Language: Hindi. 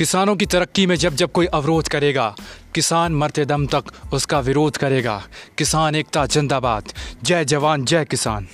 किसानों की तरक्की में जब जब कोई अवरोध करेगा, किसान मरते दम तक उसका विरोध करेगा। किसान एकता, जिंदाबाद। जय जवान, जय किसान।